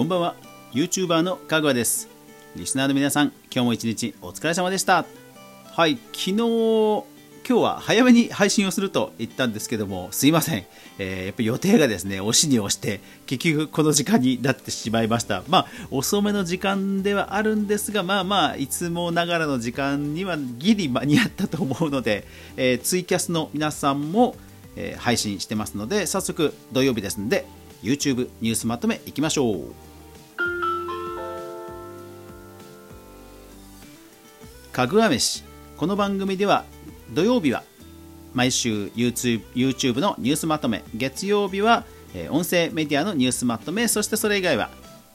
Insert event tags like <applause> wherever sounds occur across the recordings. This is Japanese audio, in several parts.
こんばんは。YouTuber のかぐわです。リスナーの皆さん今日も一日お疲れ様でした。はい昨日今日は早めに配信をすると言ったんですけどもすいません、えー、やっぱ予定がですね押しに押して結局この時間になってしまいました。まあ遅めの時間ではあるんですがまあまあいつもながらの時間にはギリ間に合ったと思うので、えー、ツイキャスの皆さんも、え、配信してますので早速土曜日ですので YouTube ニュースまとめいきましょう。かぐわ飯。この番組では土曜日は毎週 YouTube, のニュースまとめ。月曜日は音声メディアのニュースまとめ。そしてそれ以外は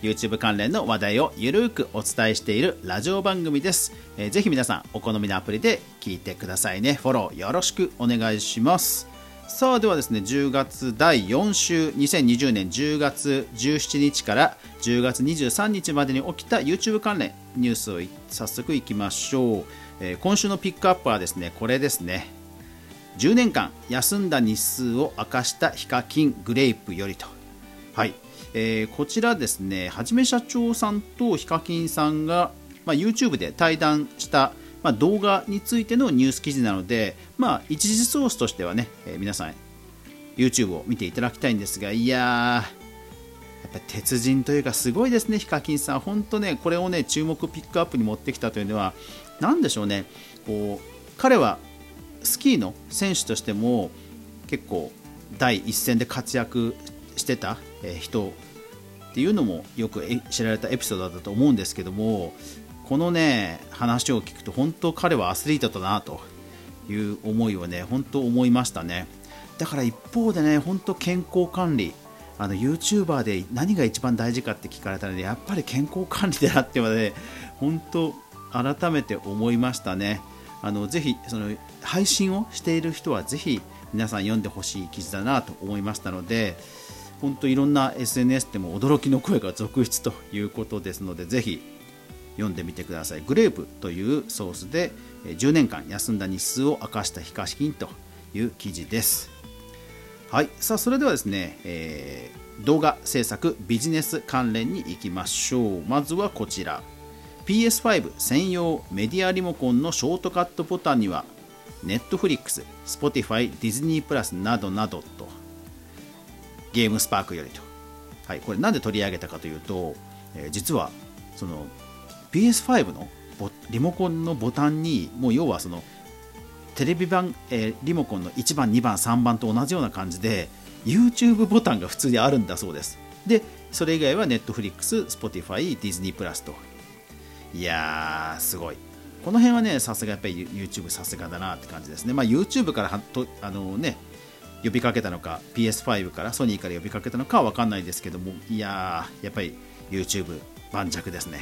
YouTube 関連の話題をゆるくお伝えしているラジオ番組です、えー、ぜひ皆さんお好みのアプリで聞いてくださいね。フォローよろしくお願いします。さあではですね10月第4週2020年10月17日から10月23日までに起きた YouTube 関連ニュースを早速いきましょう、えー、今週のピックアップはですねこれですね。10年間休んだ日数を明かしたヒカキングレープよりと。はい、えー、こちらですねはじめ社長さんとヒカキンさんが、まあ、YouTube で対談したまあ、動画についてのニュース記事なので、まあ、一時ソースとしてはね、えー、皆さん YouTube を見ていただきたいんですがいややっぱ鉄人というかすごいですねヒカキンさん。本当ねこれをね注目ピックアップに持ってきたというのは何でしょうねこう彼はスキーの選手としても結構第一線で活躍してた人っていうのもよく知られたエピソードだと思うんですけどもこのね話を聞くと本当彼はアスリートだなと。いう思いをね本当思いましたね。だから一方でね本当健康管理。あの YouTuber で何が一番大事かって聞かれたのでやっぱり健康管理だなっていうので、本当改めて思いましたね。あのぜひその配信をしている人はぜひ皆さん読んでほしい記事だなと思いましたので本当いろんな SNS でも驚きの声が続出ということですのでぜひ読んでみてください。グレープというソースで10年間休んだ日数を明かした非可資金という記事です。はい、さあそれではですね、えー、動画制作ビジネス関連に行きましょう。まずはこちら。PS5 専用メディアリモコンのショートカットボタンには Netflix、Spotify、Disney プラスなどなどとゲームスパークよりと。はい、これなんで取り上げたかというと、えー、実はその PS5 のリモコンのボタンにもう要はそのテレビ版、えー、リモコンの1番2番3番と同じような感じで YouTube ボタンが普通にあるんだそうです。でそれ以外は Netflix、Spotify、Disney プラスと。いやーすごい。この辺はねさすがやっぱり YouTube さすがだなって感じですね。まあ YouTube からとあのね呼びかけたのか PS5 からソニーから呼びかけたのかは分かんないですけどもいやーやっぱり YouTube 盤石ですね。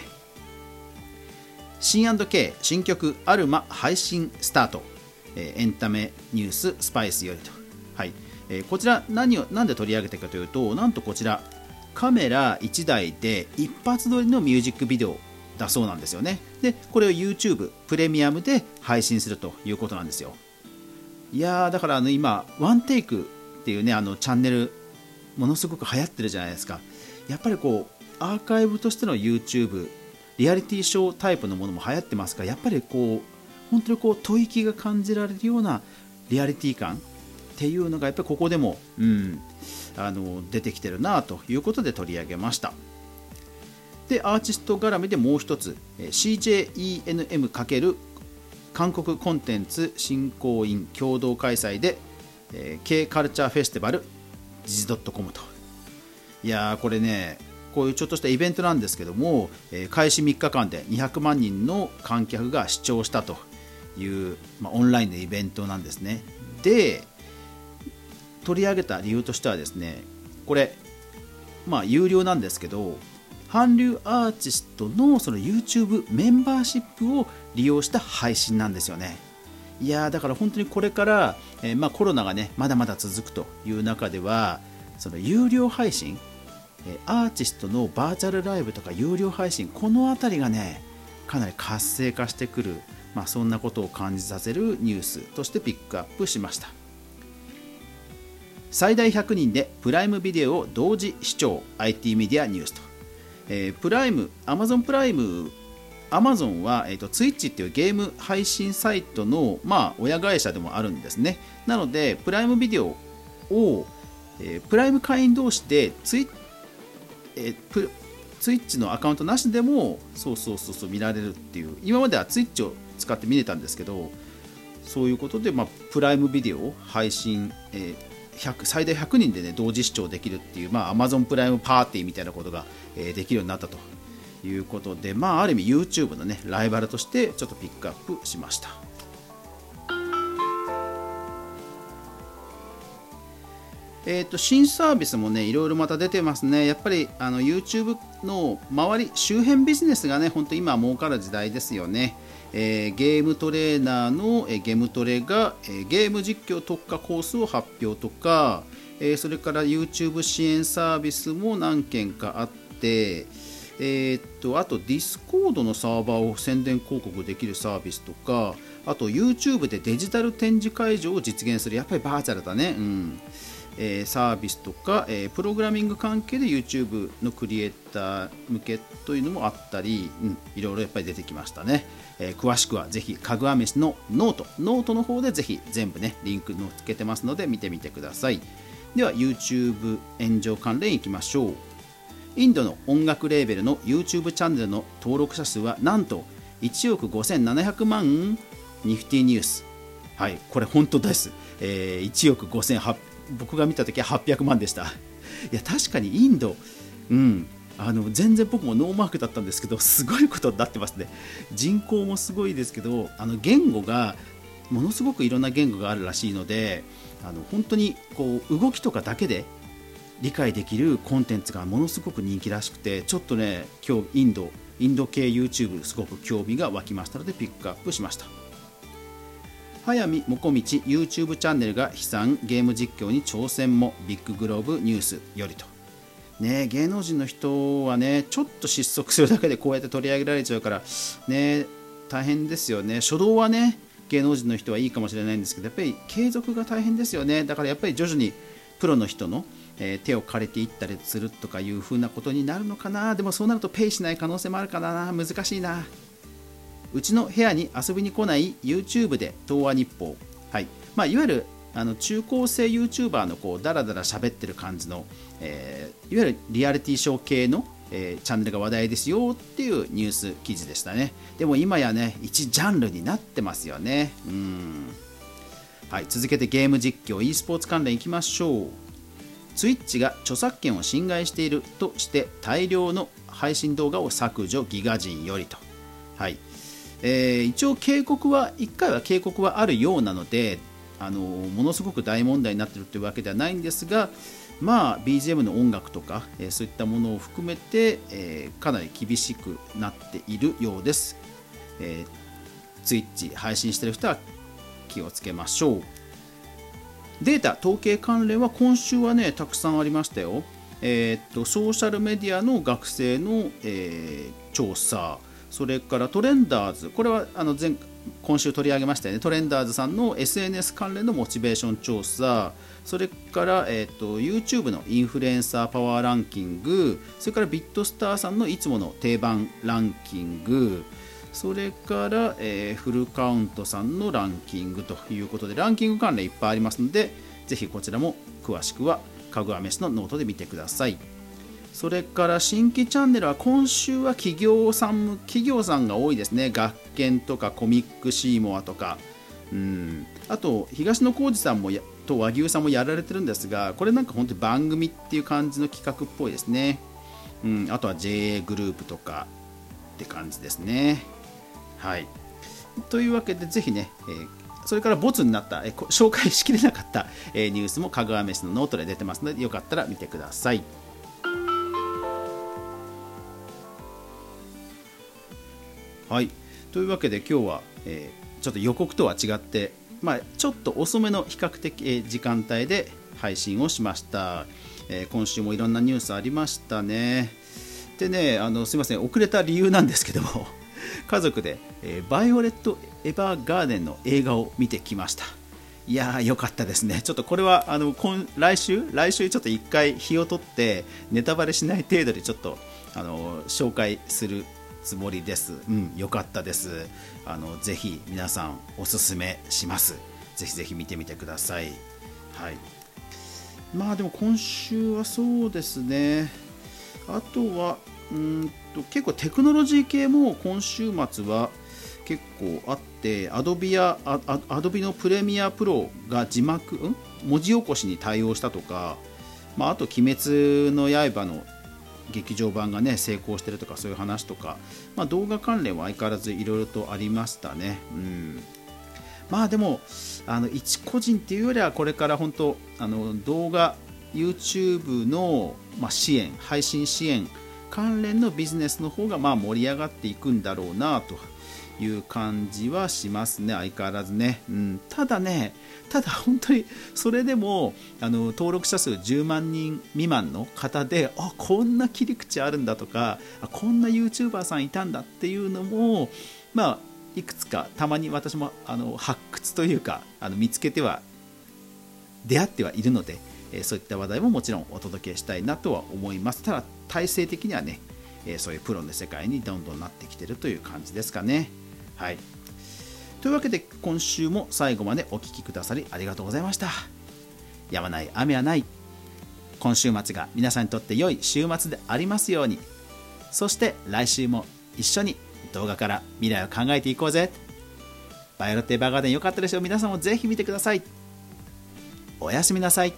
C&K 新曲アルマ配信スタート、え、エンタメニューススパイスよりと、はい。え、こちら何を何で取り上げたかというとなんとこちらカメラ1台で一発撮りのミュージックビデオだそうなんですよね。でこれを YouTube プレミアムで配信するということなんですよ。いやーだからあの今ワンテイクっていうねあのチャンネルものすごく流行ってるじゃないですか。やっぱりこうアーカイブとしての YouTube リアリティショータイプのものも流行ってますがやっぱりこう本当にこう吐息が感じられるようなリアリティ感っていうのがやっぱりここでも、うん、あの出てきてるなということで取り上げました。でアーティスト絡みでもう一つ CJENM× 韓国コンテンツ振興員共同開催で、えー、K カルチャーフェスティバルジジ .com と。いやーこれねこういうちょっとしたイベントなんですけども、えー、開始3日間で200万人の観客が視聴したという、まあ、オンラインのイベントなんですね。で、取り上げた理由としてはですね、これ、まあ、有料なんですけど、韓流アーティストのその YouTube メンバーシップを利用した配信なんですよね。いやだから本当にこれから、えー、まあ、コロナがねまだまだ続くという中ではその有料配信アーティストのバーチャルライブとか有料配信この辺りがねかなり活性化してくる、まあ、そんなことを感じさせるニュースとしてピックアップしました最大100人でプライムビデオを同時視聴 IT メディアニュースとえー、プライム、アマゾンプライム、アマゾンは、えーと、 Twitch っていうゲーム配信サイトの、まあ、親会社でもあるんですね。なので、プライムビデオを、えー、プライム会員同士でツイ,、えー、 Twitch のアカウントなしでもそうそうそうそう見られるっていう今までは Twitch を使って見れたんですけどそういうことで、まあ、プライムビデオ配信、えー、最大100人で、ね、同時視聴できるっていう、まあ、Amazon プライムパーティーみたいなことが、えー、できるようになったということで、まあ、ある意味 YouTube の、ね、ライバルとしてちょっとピックアップしました。えーと、新サービスもねいろいろまた出てますね、やっぱりあの YouTube の周り、周辺ビジネスがね本当今儲かる時代ですよね。えー、ゲームトレーナーの、えー、ゲームトレが、えー、ゲーム実況特化コースを発表とか、えそれから YouTube 支援サービスも何件かあって、えー、っとあと Discord のサーバーを宣伝広告できるサービスとかあと YouTube でデジタル展示会場を実現する。やっぱりバーチャルだね、うん。えー、サービスとか、えー、プログラミング関係で YouTube のクリエイター向けというのもあったり、うん、いろいろやっぱり出てきましたね、えー、詳しくはぜひかぐわ飯の note。note の方でぜひ全部ねリンク載っけてますので見てみてください。では YouTube 炎上関連いきましょう。インドの音楽レーベルの YouTube チャンネルの登録者数はなんと1億5700万ニフティニュースはいこれ本当です、えー、1億5800僕が見た時は800万でした。いや確かにインドうんあの全然僕もノーマークだったんですけどすごいことになってますね。人口もすごいですけどあの言語がものすごくいろんな言語があるらしいのであの本当にこう動きとかだけで理解できるコンテンツがものすごく人気らしくてちょっとね今日インドインド系 YouTube すごく興味が湧きましたのでピックアップしました。早見もこみち YouTube チャンネルが悲惨ゲーム実況に挑戦もビッググローブニュースよりと。ね芸能人の人はねちょっと失速するだけでこうやって取り上げられちゃうからね大変ですよね。初動はね芸能人の人はいいかもしれないんですけどやっぱり継続が大変ですよね。だからやっぱり徐々にプロの人の、え、手を借りていったりするとかいう風なことになるのかな。でもそうなるとペイしない可能性もあるかな。難しいな。うちの部屋に遊びに来ない YouTube で東亜日報、はい。まあ、いわゆるあの中高生 YouTuber のこうダラダラ喋ってる感じの、えー、いわゆるリアリティショー系の、えー、チャンネルが話題ですよっていうニュース記事でしたね。でも今やね一ジャンルになってますよね。うん。はい。続けてゲーム実況 e スポーツ関連いきましょう。Twitch が著作権を侵害しているとして大量の配信動画を削除ギガ人よりと。はい。えー、一応警告は1回は警告はあるようなのであのものすごく大問題になっているというわけではないんですが、まあ、BGM の音楽とか、えー、そういったものを含めて、えー、かなり厳しくなっているようです。えー、Twitch 配信している人は気をつけましょう。データ、統計関連は今週はね、たくさんありましたよ。えー、っとソーシャルメディアの学生の、えー、調査、それからトレンダーズ、これはあの前今週取り上げましたよね、トレンダーズさんの SNS 関連のモチベーション調査、それから、えーと、YouTube のインフルエンサーパワーランキング、それから BitStar さんのいつもの定番ランキング、それから、えー、フルカウントさんのランキングということで、ランキング関連いっぱいありますので、ぜひこちらも詳しくは、かぐわ飯のノートで見てください。それから新規チャンネルは今週は企業さん企業さんが多いですね。学研とかコミックシーモアとか。うん。あと東野幸治さんもと和牛さんもやられてるんですがこれなんか本当に番組っていう感じの企画っぽいですね、うん、あとは JA グループとかって感じですね。はい。というわけでぜひね、えーそれからボツになった、え紹介しきれなかった、えニュースもかぐわ飯のノートで出てますのでよかったら見てください。はい。というわけで今日は、えー、ちょっと予告とは違って、まあ、ちょっと遅めの比較的、えー、時間帯で配信をしました、えー、今週もいろんなニュースありましたね。でねあのすみません。遅れた理由なんですけども <laughs> 家族で、えー、バイオレット・エヴァーガーデンの映画を見てきました。いやー、よかったですね。ちょっとこれは、あの、今来週？来週ちょっと1回日を取って、ネタバレしない程度でちょっとあの紹介するつもりです。うん、よかったです。あのぜひ皆さんおすすめします。ぜひぜひ見てみてください。はい。まあでも今週はそうですね。あとはうんと結構テクノロジー系も今週末は結構あって Adobe や Adobe のプレミアプロが字幕、ん？文字起こしに対応したとか、まあ、あと「鬼滅の刃」の劇場版がね成功してるとかそういう話とか、まあ、動画関連は相変わらずいろいろとありましたね。うんまあでもあの一個人っていうよりはこれから本当あの動画 YouTube の、まあ、支援配信支援関連のビジネスの方がまあ盛り上がっていくんだろうなという感じはしますね、相変わらずね。うん、ただね、ただ本当にそれでもあの登録者数10万人未満の方で、あこんな切り口あるんだとか、あこんな YouTuber さんいたんだっていうのも、まあ、いくつかたまに私もあの発掘というかあの見つけては出会ってはいるので、えそういった話題ももちろんお届けしたいなとは思います。ただ体制的にはね、えそういうプロの世界にどんどんなってきてるという感じですかね。はい。というわけで今週も最後までお聴きくださりありがとうございました。やまない雨はない。今週末が皆さんにとって良い週末でありますように。そして来週も一緒に動画から未来を考えていこうぜ。バイオロッテバーガーデン良かったでしょう皆さんもぜひ見てください。おやすみなさい。